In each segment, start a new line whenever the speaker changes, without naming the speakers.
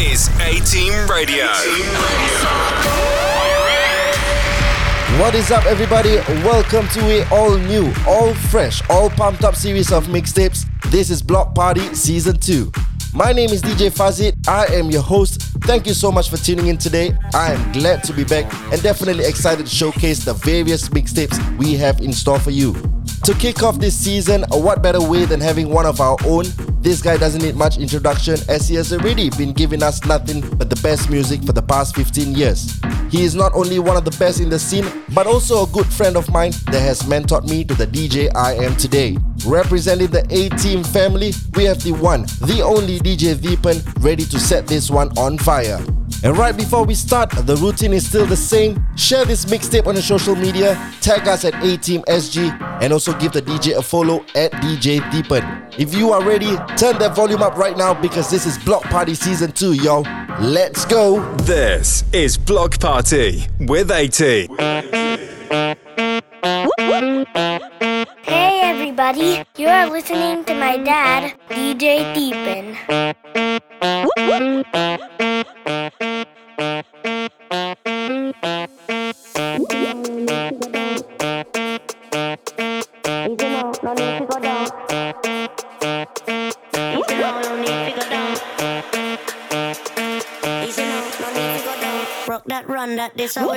is A Team Radio.
What is up, everybody? Welcome to a all new, all fresh, all pumped up series of mixtapes. This is Block Party Season 2. My name is DJ Fazit. I am your host. Thank you so much for tuning in today. I am glad to be back and definitely excited to showcase the various mixtapes we have in store for you. To kick off this season, what better way than having one of our own? This guy doesn't need much introduction as he has already been giving us nothing but the best music for the past 15 years. He is not only one of the best in the scene, but also a good friend of mine that has mentored me to the DJ I am today. Representing the A Team family, we have the one, the only DJ Deepan ready to set this one on fire. And right before we start, the routine is still the same. Share this mixtape on your social media, tag us at ATeamSG, and also give the DJ a follow at DJ Deepan. If you are ready, turn that volume up right now because this is Block Party Season 2, yo. Let's go.
This is Block Party with A Team.
Hey everybody, you are listening to my dad, DJ Deepan.
Rock that run that this how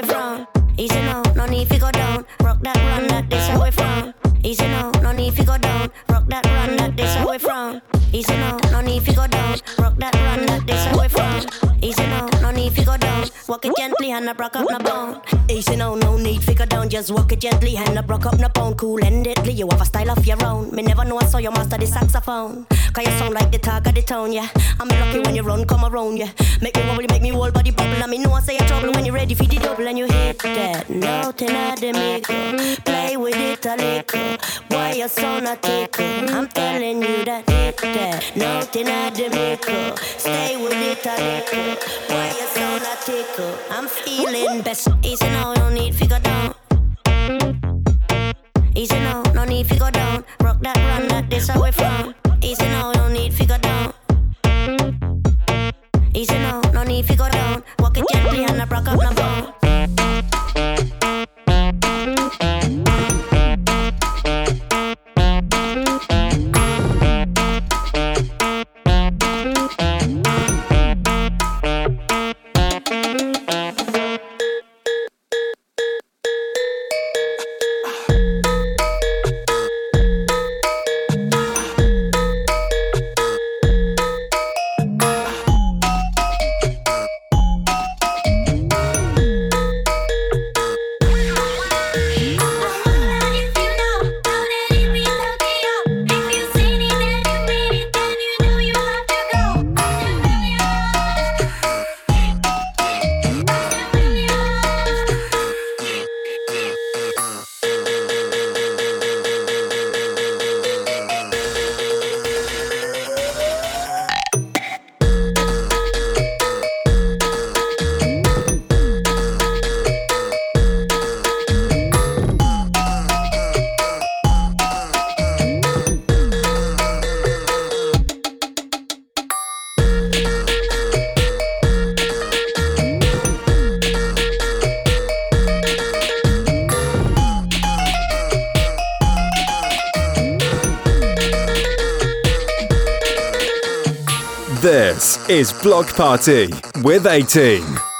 now, no need to go down. Rock that run that this how from. Easy now, no need to go down. Rock that run that this how from. Easy now, no need to go down. Rock that run that this we from. Easy now, no need to go down. Walk it gently and I broke up no bone. Easy now, no need to go down. Just walk it gently and I broke up no bone. Cool and deadly, you have a style of your own. Me never know I saw your master the saxophone. Cause you sound like the talk of the town, yeah. I'm lucky when you run, come around, yeah. Make me wobble, make me whole body bubble. I mean, know I say a trouble when you're ready for the double and you hit that. Nothing at the maker. Play with it a little. Why you so not tickle? I'm telling you that hit that. Nothing at the maker. Stay with it a little. Why you so not tickle? I'm feeling best. Easy now, no need go down. Easy now, no need go down. Rock that run that this away from. Easy now, is Block Party with A Team.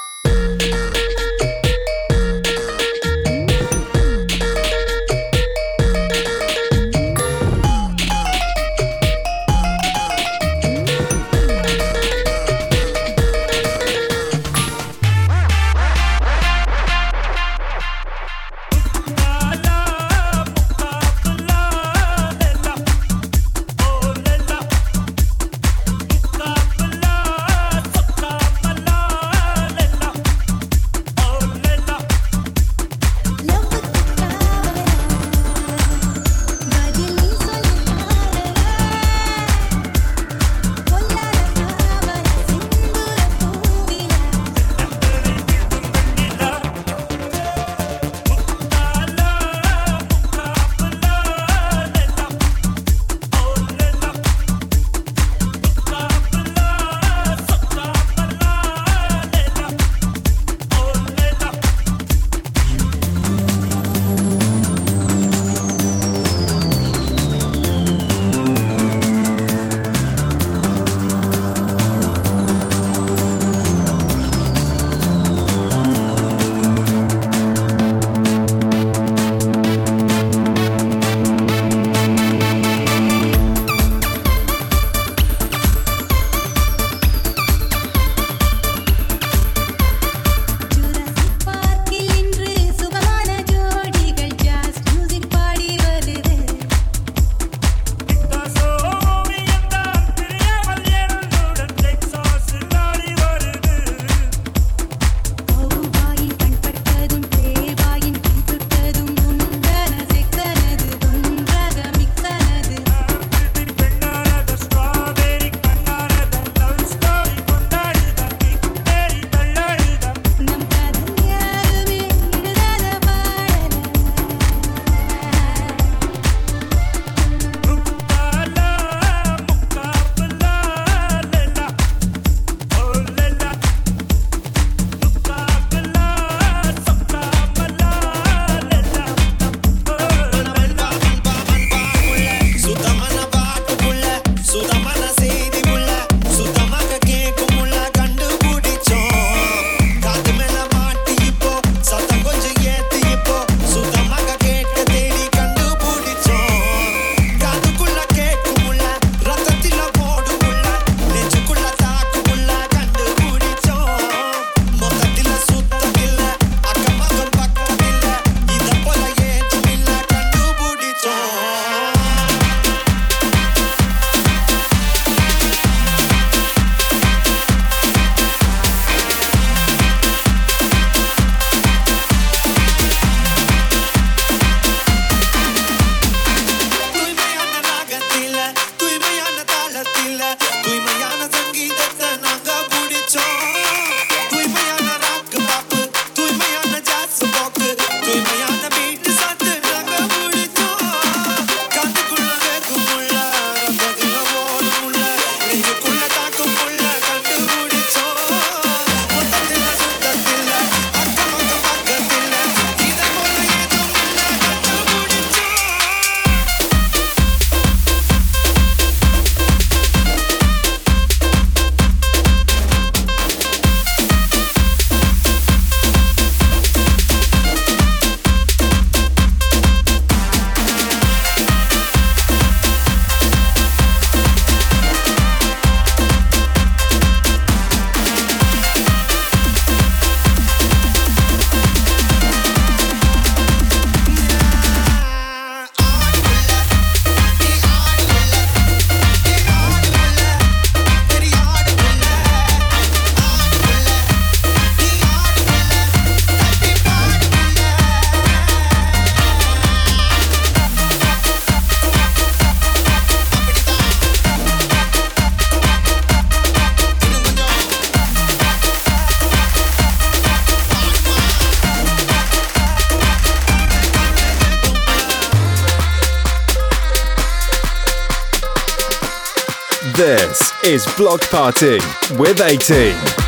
Block Party with A Team.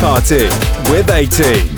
Party with A Team.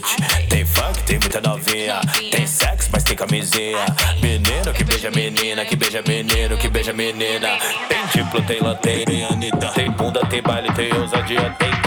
bitch. Tem funk, tem muita novinha.
Tem sexo, mas tem camisinha. Menino que
beija
menina, que beija menino, que beija menina. Tem tipo, tem
lanterna, tem anita. Tem bunda, tem baile, tem ousadia, tem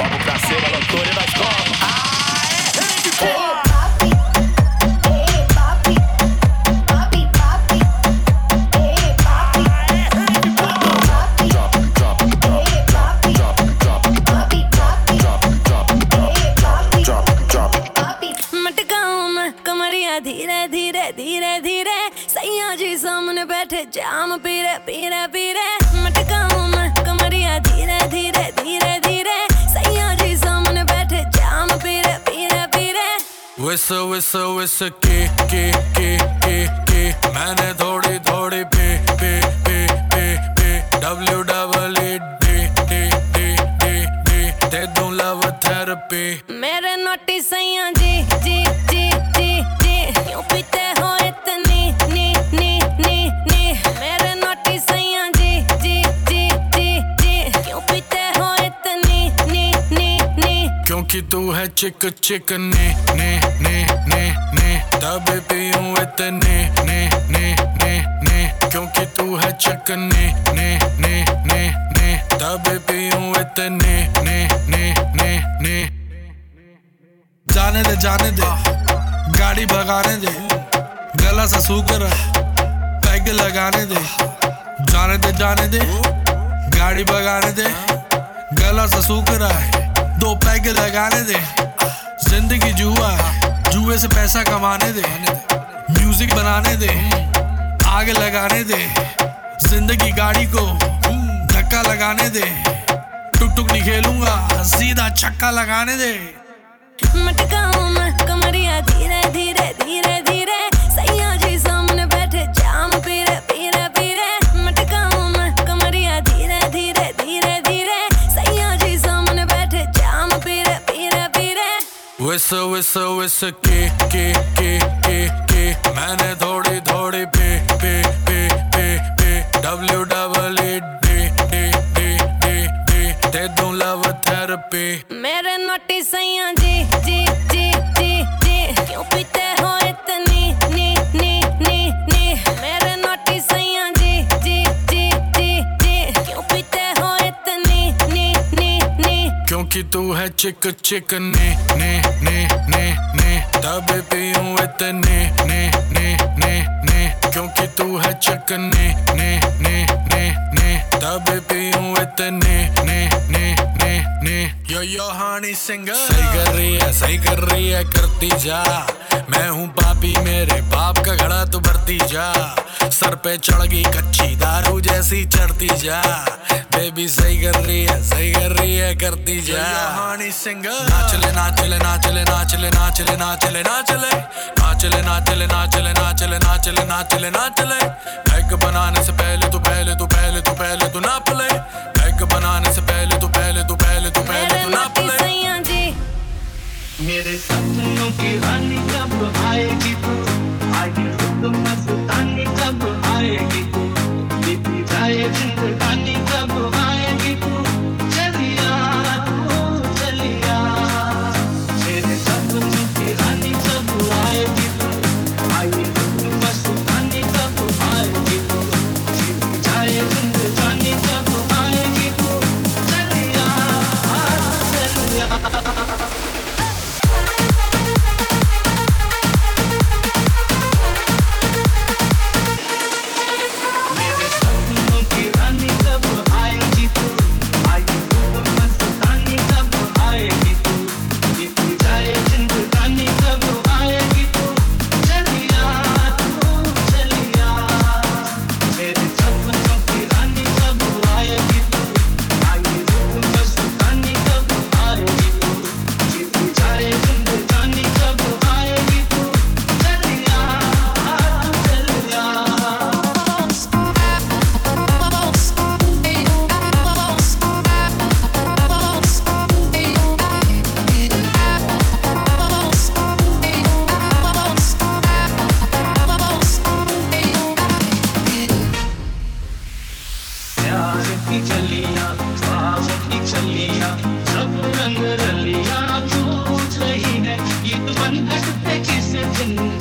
विस विस की की की की की मैंने थोड़ी थोड़ी पी चिक चिक ने ने ने ने ने तब पीऊं इतने ने ने ने ने क्योंकि तू है चिक ने ने ने ने ने तब पीऊं इतने ने ने ने ने जाने दे जाने दे गाड़ी भगाने दे गला सा सूकर पैग लगाने दे जाने दे जाने दे गाड़ी भगाने दे गला सा सूकर दो पैग लगाने दे। ज़िंदगी जुआ, जुए से पैसा कमाने दे। म्यूज़िक बनाने दे, आग लगाने दे। ज़िंदगी गाड़ी को धक्का लगाने दे। टुक टुक नहीं खेलूँगा, सीधा छक्का लगाने दे।
मटकाऊं मैं कमरिया धीरे धीरे धीरे धीरे। सैया
की की की की के के के के मैंने थोड़ी थोड़ी P P P P P. W double E D D D D D दे दूँ लव थेरेपी
मेरे नोटी सैया
तू है चिक चिक ने ने ने ने ने तब पीऊं इतने ने ने ने ने क्योंकि तू है चिक ने ने ने ने ने तब पीऊं इतने ने ने ने यो यो हानी सिंगर सही कर रही है सही कर रही है करती जा मैं हूँ पापी मेरे बाप का घड़ा तू भरती जा सर पे चढ़ गई कच्ची दारू जैसी चढ़ती जा बेबी सही कर रही है सही कर रही है करती जा हानी सिंगर नाचले नाचले नाचले नाचले नाचले नाचले नाचले नाचले नाचले नाचले नाचले नाचले नाचले नाचले बैग बनाने से पहले तू पहले तू पहले तू पहले तू नाप ले बैग बनाने से पहले तू पहले तू पहले तो
मेरे
सपनों की रानी कब आएगी तू आगे तुम ना सब रंग रलिया छूट रही है। गीत बन से किस
ज़िंदगी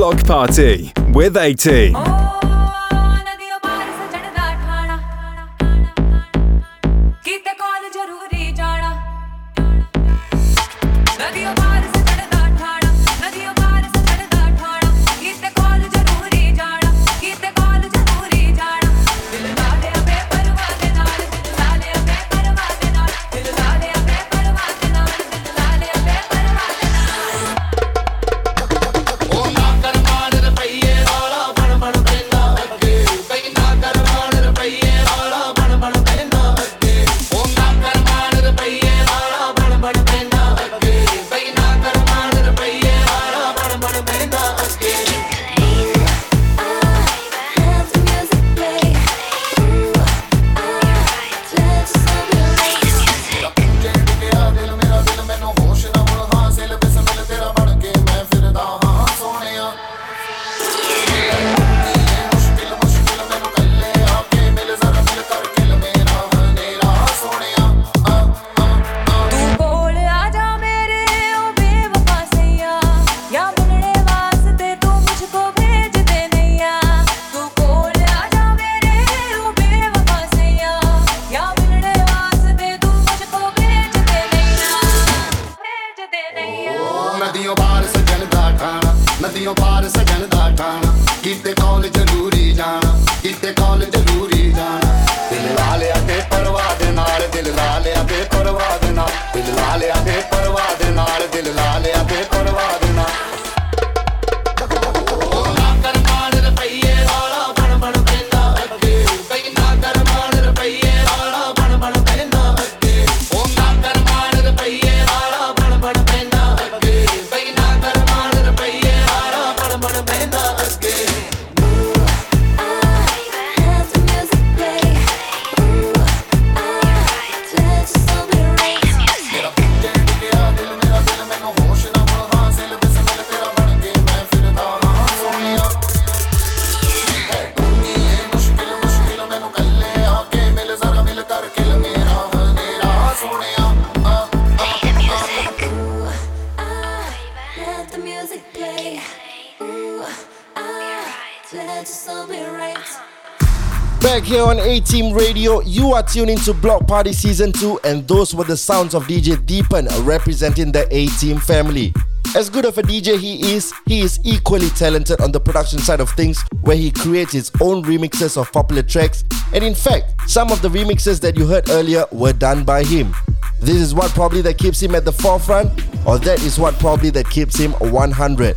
Block Party with 80.
Here on A Team Radio, you are tuning to Block Party Season 2, and those were the sounds of DJ Deepan representing the A Team family. As good of a DJ he is, he is equally talented on the production side of things, where he creates his own remixes of popular tracks. And in fact, some of the remixes that you heard earlier were done by him. This is what probably that keeps him at the forefront, or that is what probably that keeps him 100.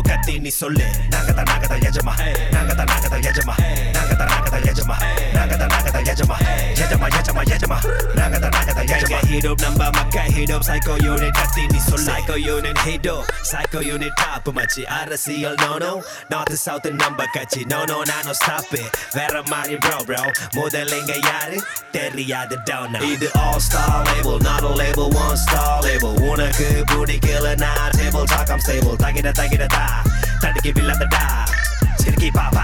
கத்தி நீ சொல்லு நாங்க தான் நாங்க தான் எஜமா நாங்க தான் நாங்க தான் எஜமா நாங்க தான் நாங்க தான் எஜமா நாங்க தான் நாங்க தான் எஜமா எஜமா எஜமா எஜமா நாங்க தான் நாங்க தான் எஜமா ஹீரோ நம்ம மக்க ஹீரோ சைக்கோ யூனிட் கத்தி நீ சொல்லு psycho unit hero psycho unit top மச்சி அரசியல் நோ நோ நார்த் சவுத் நம்ம கட்சி நோ நோ நானோ ஸ்டாப் வேற மாதிரி ப்ரோ ப்ரோ முதல்ல இங்க யாரு தெரியாது டவுன் இது all star label not label one star label உனக்கு பிடிக்கல நான் டேபிள் டாக் I'm stable. தகிட தகிட தா time to give it another dive. சிறுக்கி பாப்பா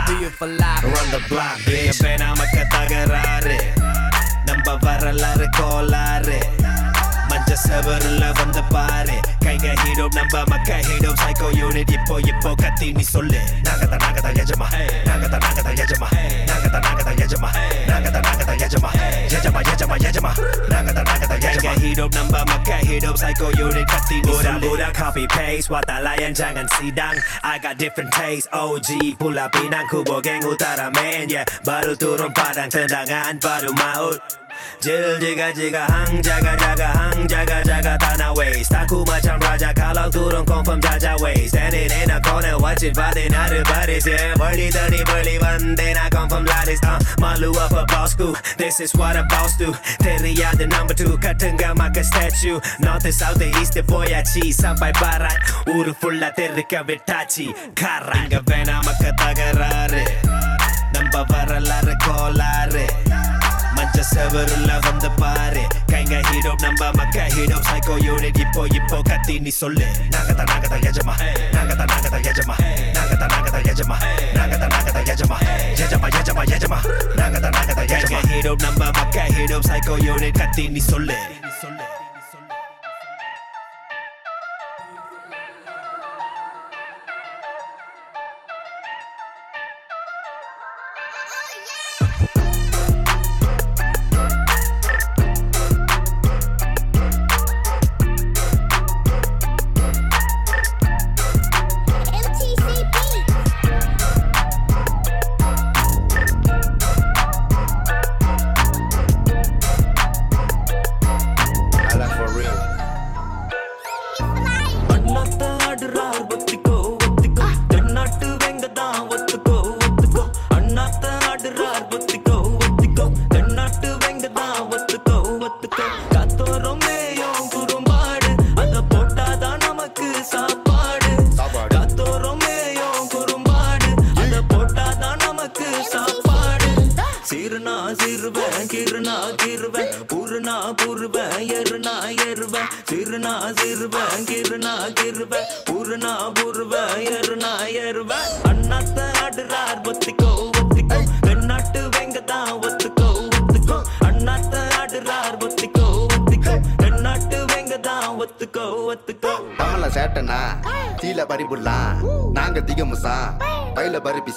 run the block bitch. எப்ப நமக்கு தகராறு நம்ம வரலாறு கோளாறு just sever love on the body. Kaiga hero number, maka hero psycho unit. Yipo yipo katini sole. Nagata nagata yajama. Nagata nagata yajama. Nagata nagata yajama. Nagata nagata yajama. Yajama yajama yajama. Nagata nagata yajama. Kaiga hero number, maka hero psycho unit. Katini sole. Buddha Buddha copy paste. Wata lion jangan sidang. I got different taste. OG pula pinang kubo geng man. Yeah, baru turun padang tendangan baru maut. Jil jiga jiga hang jaga jaga hang jaga jaga tanah ways Taku macam raja kalau turun confirm jaja ways Standing in a corner watching valen ada baris Yeah, early dirty early one then I confirm lattice uh, Malu up a boss bosku, this is what a boss do. Teria the number two, katengah maka statue. North and south and east voyachi sampai barat Uru fulla terika vitachi Karan Inga vena maka tagararu Namba varalaru kolaru இந்த செவருள்ள வந்து பாரு கைங்க ஹீடோப் நம்ம மக்க ஹீடோப் psycho unit இப்போ இப்போ கத்தி நீ சொல்லு நாங்க தான் நாங்க தான் எஜமா நாங்க தான் நாங்க தான் எஜமா நாங்க தான் நாங்க தான் எஜமா நாங்க தான் நாங்க தான் எஜமா எஜமா எஜமா எஜமா நாங்க தான் நாங்க தான் எஜமா ஹீடோப் நம்ம மக்க ஹீடோப் சைக்கோ யூனிட் கத்தி நீ சொல்லு
சொல்லு Oh, yeah!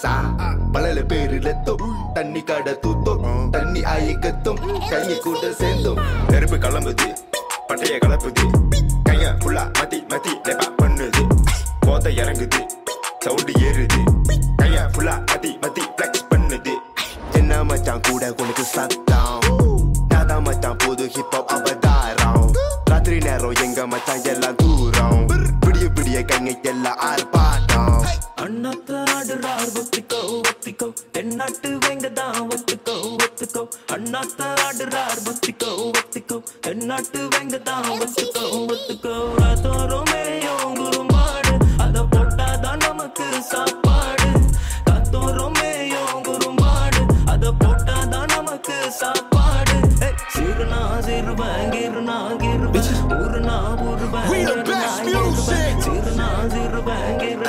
பையில பறிப்பிசா பழைய பேரு லெத்தும். தண்ணி கடை தூத்தும். தண்ணி ஆயி கத்தும். கையை கூட சேர்ந்தும் நெருப்பு கிளம்புது.
தென்னாட்டு வெங்கதான் ஒத்துக்கோ ஒத்துக்கோ ராத்தோறும் மேயும் குறும்பாடு. அத போட்டாதான் நமக்கு சாப்பாடு.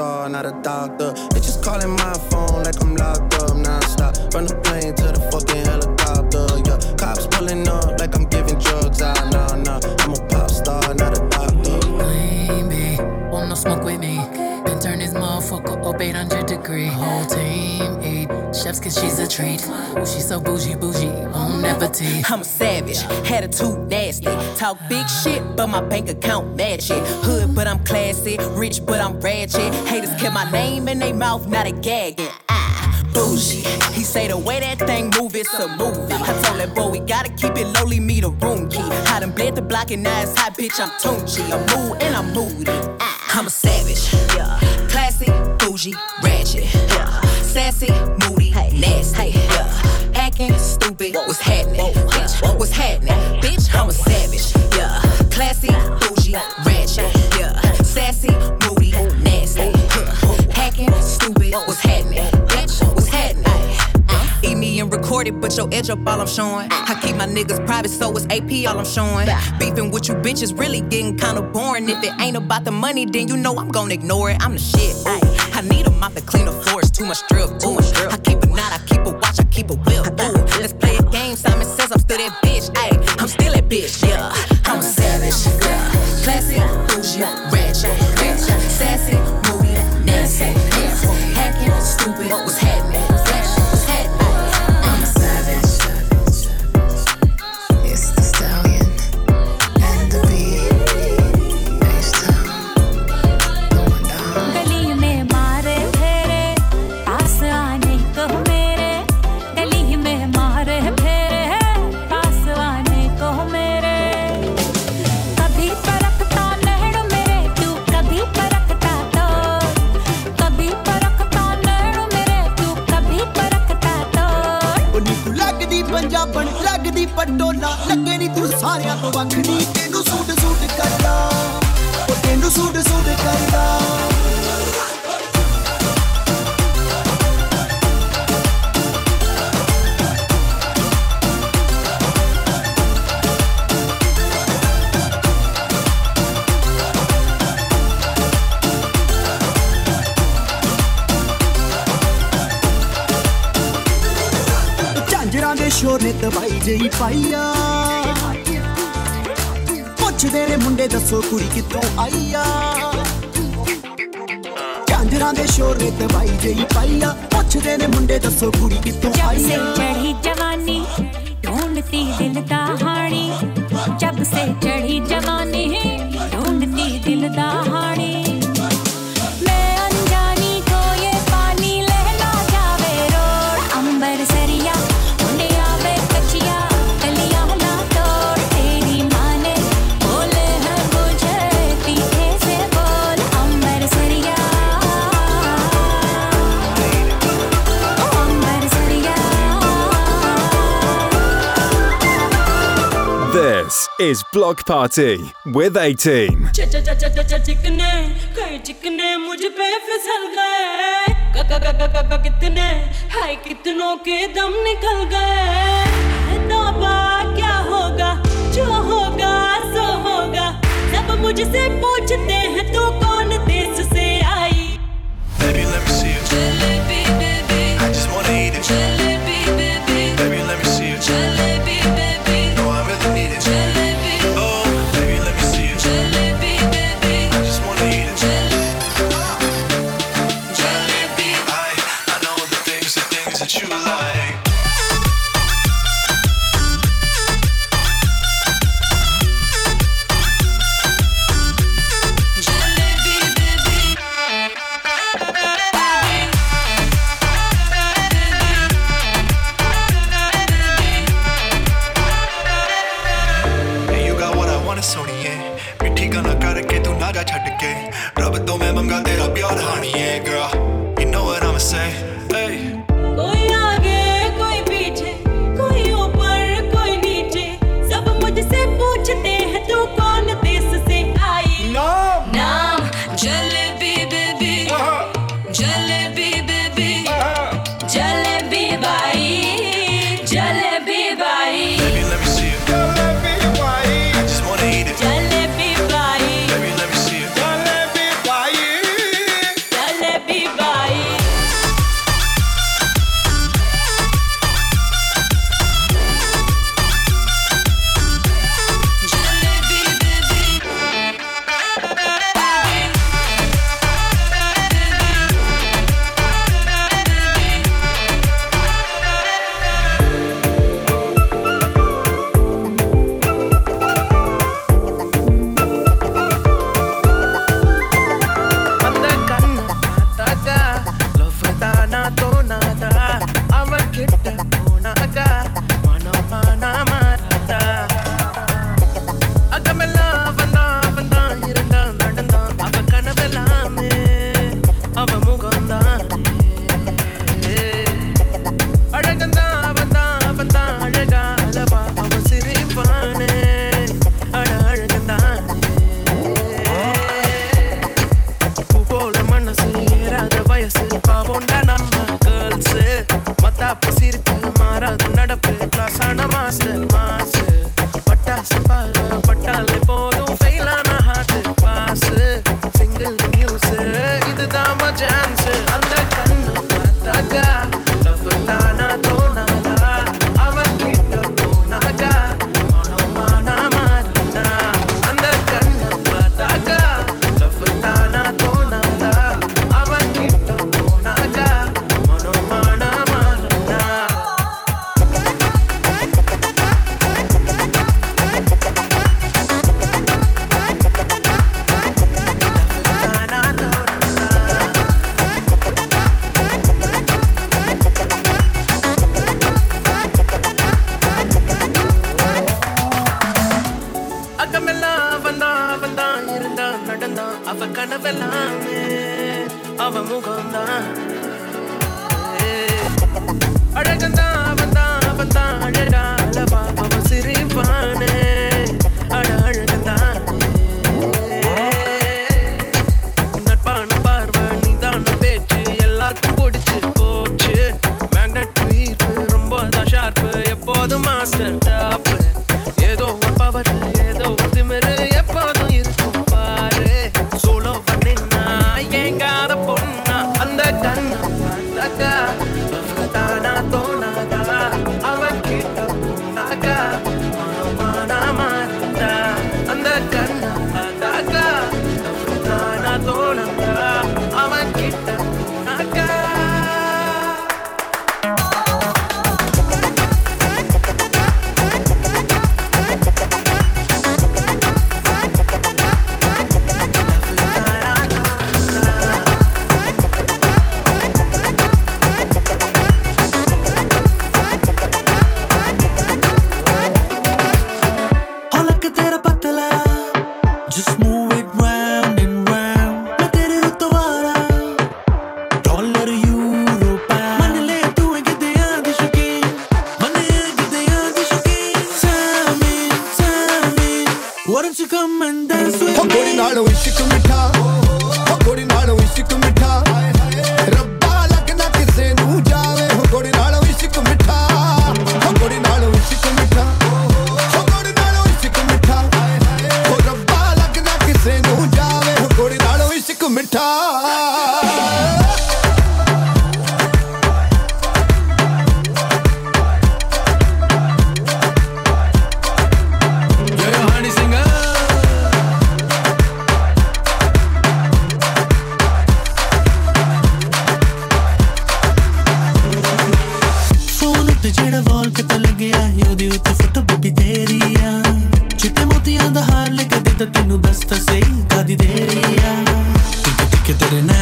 not a doctor. Bitches calling my phone like I'm locked up non-stop. From the plane to the fucking helicopter, yeah. Cops pulling up like I'm giving drugs, ah, nah, nah. I'm a pop star, not a doctor.
Blame me, want no smoke with me? Then turn this motherfucker up 800 degree. Whole team chefs cause she's a treat. Ooh, she's so bougie, bougie. Bon appetit. party.
I'm a savage, attitude nasty. Talk big shit, but my bank account match it. Hood, but I'm classy. Rich, but I'm ratchet. Haters kept my name in their mouth, not a gagging. Ah, bougie. He say the way that thing move, it's a movie. I told that boy we gotta keep it lowly, me the room key. I done bled the block and now it's hot, bitch. I'm Tunchi. I'm mood and I'm moody. Ah, I'm a savage. Yeah. Classy, bougie, ratchet. Yeah. Sassy, moody, nasty. Yeah. Acting stupid. What's happening? Bitch, what's happening? Bitch, I'm a savage. Yeah. Classy, bougie, ratchet. Yeah. Sassy, moody, nasty. Yeah. Hacking, stupid. What's happening? Bitch, what's happening? Eat me and record it, but your edge up all I'm showing. I keep my niggas private, so it's AP all I'm showing. Beefing with you bitches really getting kinda boring. If it ain't about the money, then you know I'm gonna ignore it. I'm the shit. Ooh. I need a mop to clean the floors, too much drip. Too much drip. I keep a I keep a whip. Ooh. Let's play a game. Simon says I'm still that bitch. Ayy, I'm still that bitch. Yeah,
ਕੁੜੀ ਕਿੱਥੋਂ ਆਈ ਆ? ਝਾਂਜਰਾਂ ਦੇ ਸ਼ੋਰ ਨੇ ਤਬਾਈ ਜਈ ਪਾਈਆ ਪੁੱਛਦੇ ਨੇ ਮੁੰਡੇ ਦੱਸੋ ਕੁੜੀ ਕਿੱਥੋਂ ਆਈ ਆ?
ਜਬ ਸੇ ਚੜੀ ਜਵਾਨੀ ਢੂੰਡਤੀ ਦਿਲ ਦਾ ਹਾਣੀ। ਜਬ ਸੇ ਚੜੀ
ਜਵਾਨੀ is Block Party with A Team.
च च च च च च चिकने कई चिकने मुझ पे फिसल गए क क क क क क कितने हाय कितनों के दम निकल गए तौबा क्या होगा जो होगा सो होगा सब मुझसे पूछते हैं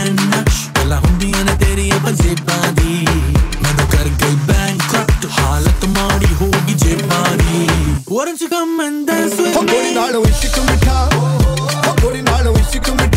ਰਹਿਣਾ ਪਹਿਲਾਂ ਹੁੰਦੀਆਂ ਨੇ ਤੇਰੀਆਂ ਪੰਜੇਬਾਂ ਦੀ ਮੈਨੂੰ ਕਰ ਗਈ ਬੈਂਕਰਪਟ ਹਾਲਤ ਮਾੜੀ ਹੋ ਗਈ ਜੇਬਾਂ ਦੀ Why don't you come and dance with me?
ਹੋ ਗੋਰੀ ਨਾਲ ਇਸ਼ਕ ਮਿੱਠਾ ਹੋ ਗੋਰੀ ਨਾਲ ਇਸ਼ਕ ਮਿੱਠਾ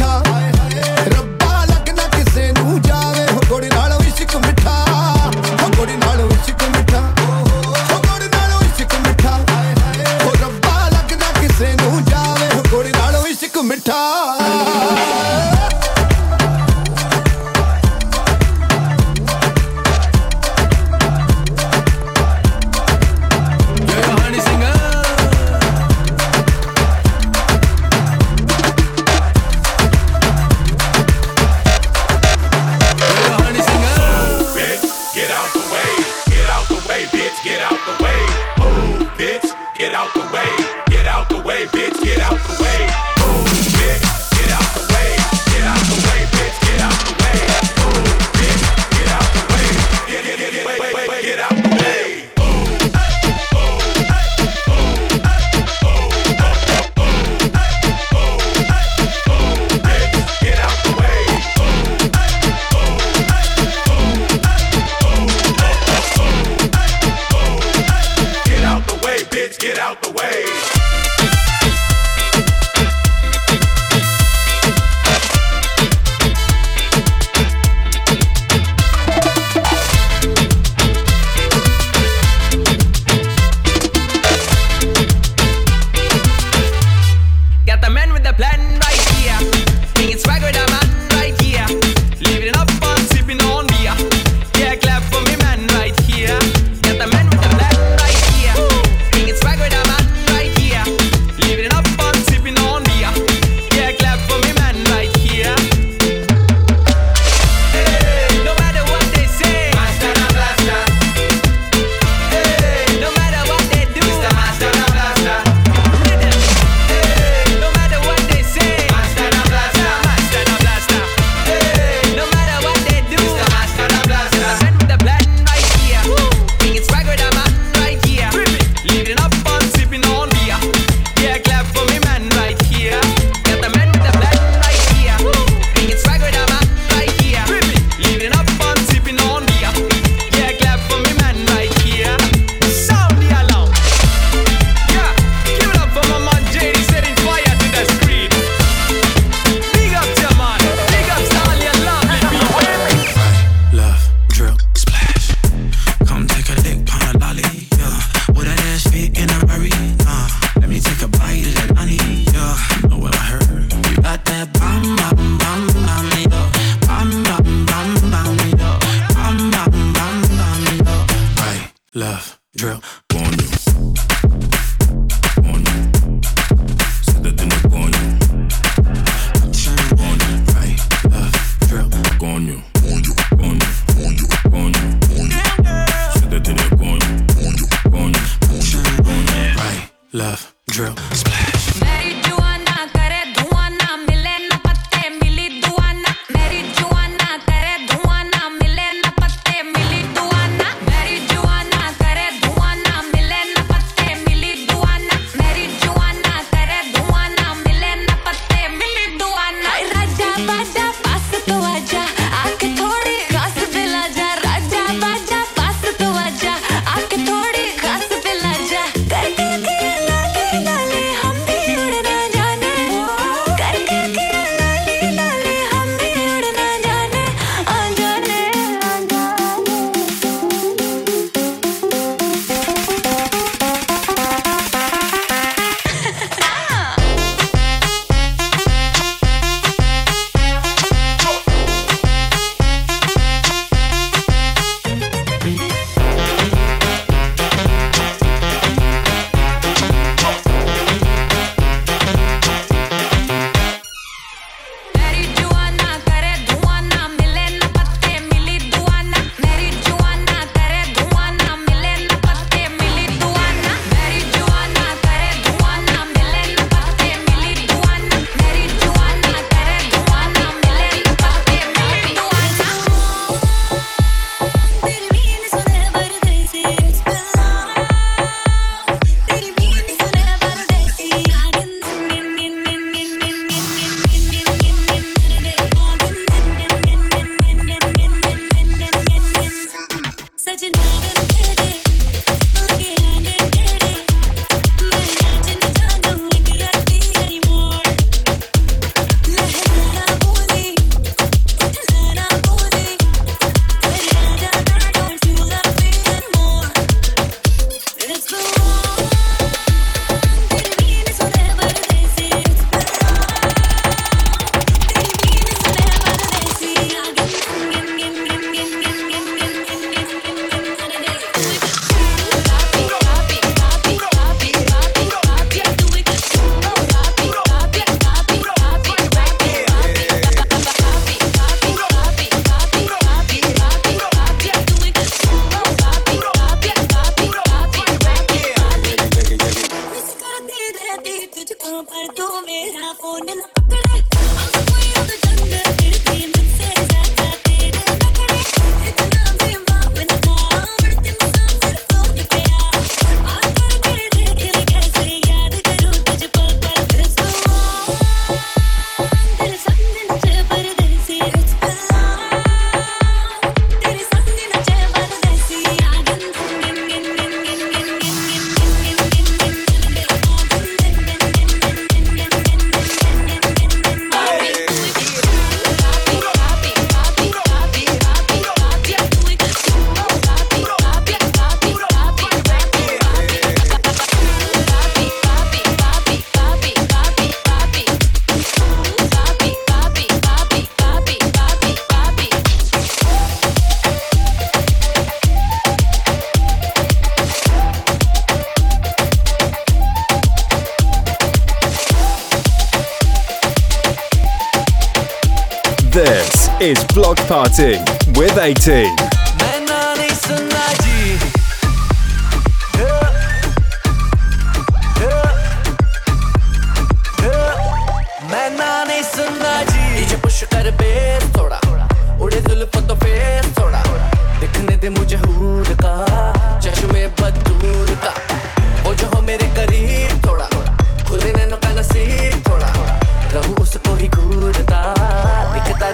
18.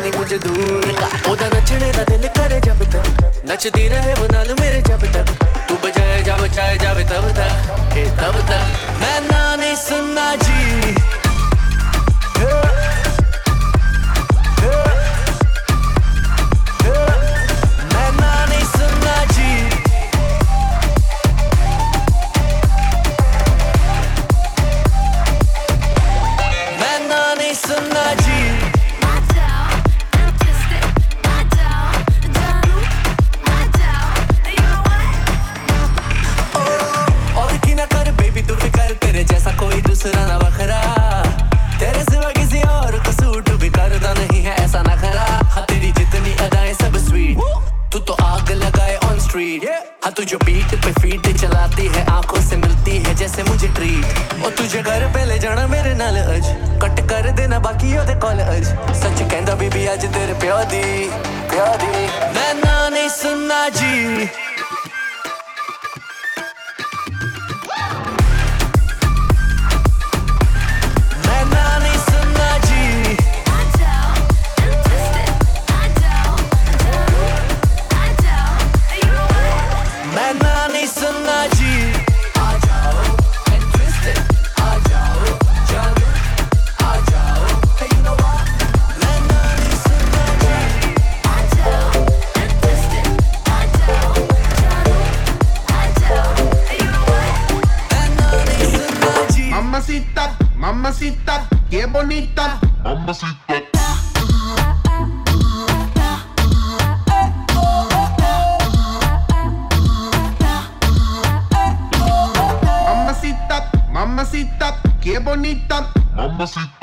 ਨੀ ਕੁਝ ਦੂਰ ਉਹਦਾ ਨੱਚਣੇ ਦਾ ਦਿਲ ਕਰੇ ਜਬ ਤੱਕ ਨੱਚਦੀ ਰਹੇ ਉਹ ਨਾਲ ਮੇਰੇ ਜਬ ਤੱਕ ਤੂੰ ਬਜਾਏ ਜਾ ਬਚਾਏ ਜਾਵੇ ਤਬ ਤੱਕ ਇਹ ਤਬ ਤੱਕ ਮੈਂ ਨਾ ਨਹੀਂ ਸੁਣਨਾ ਜੀ
Must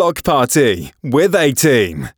Block Party with A Team.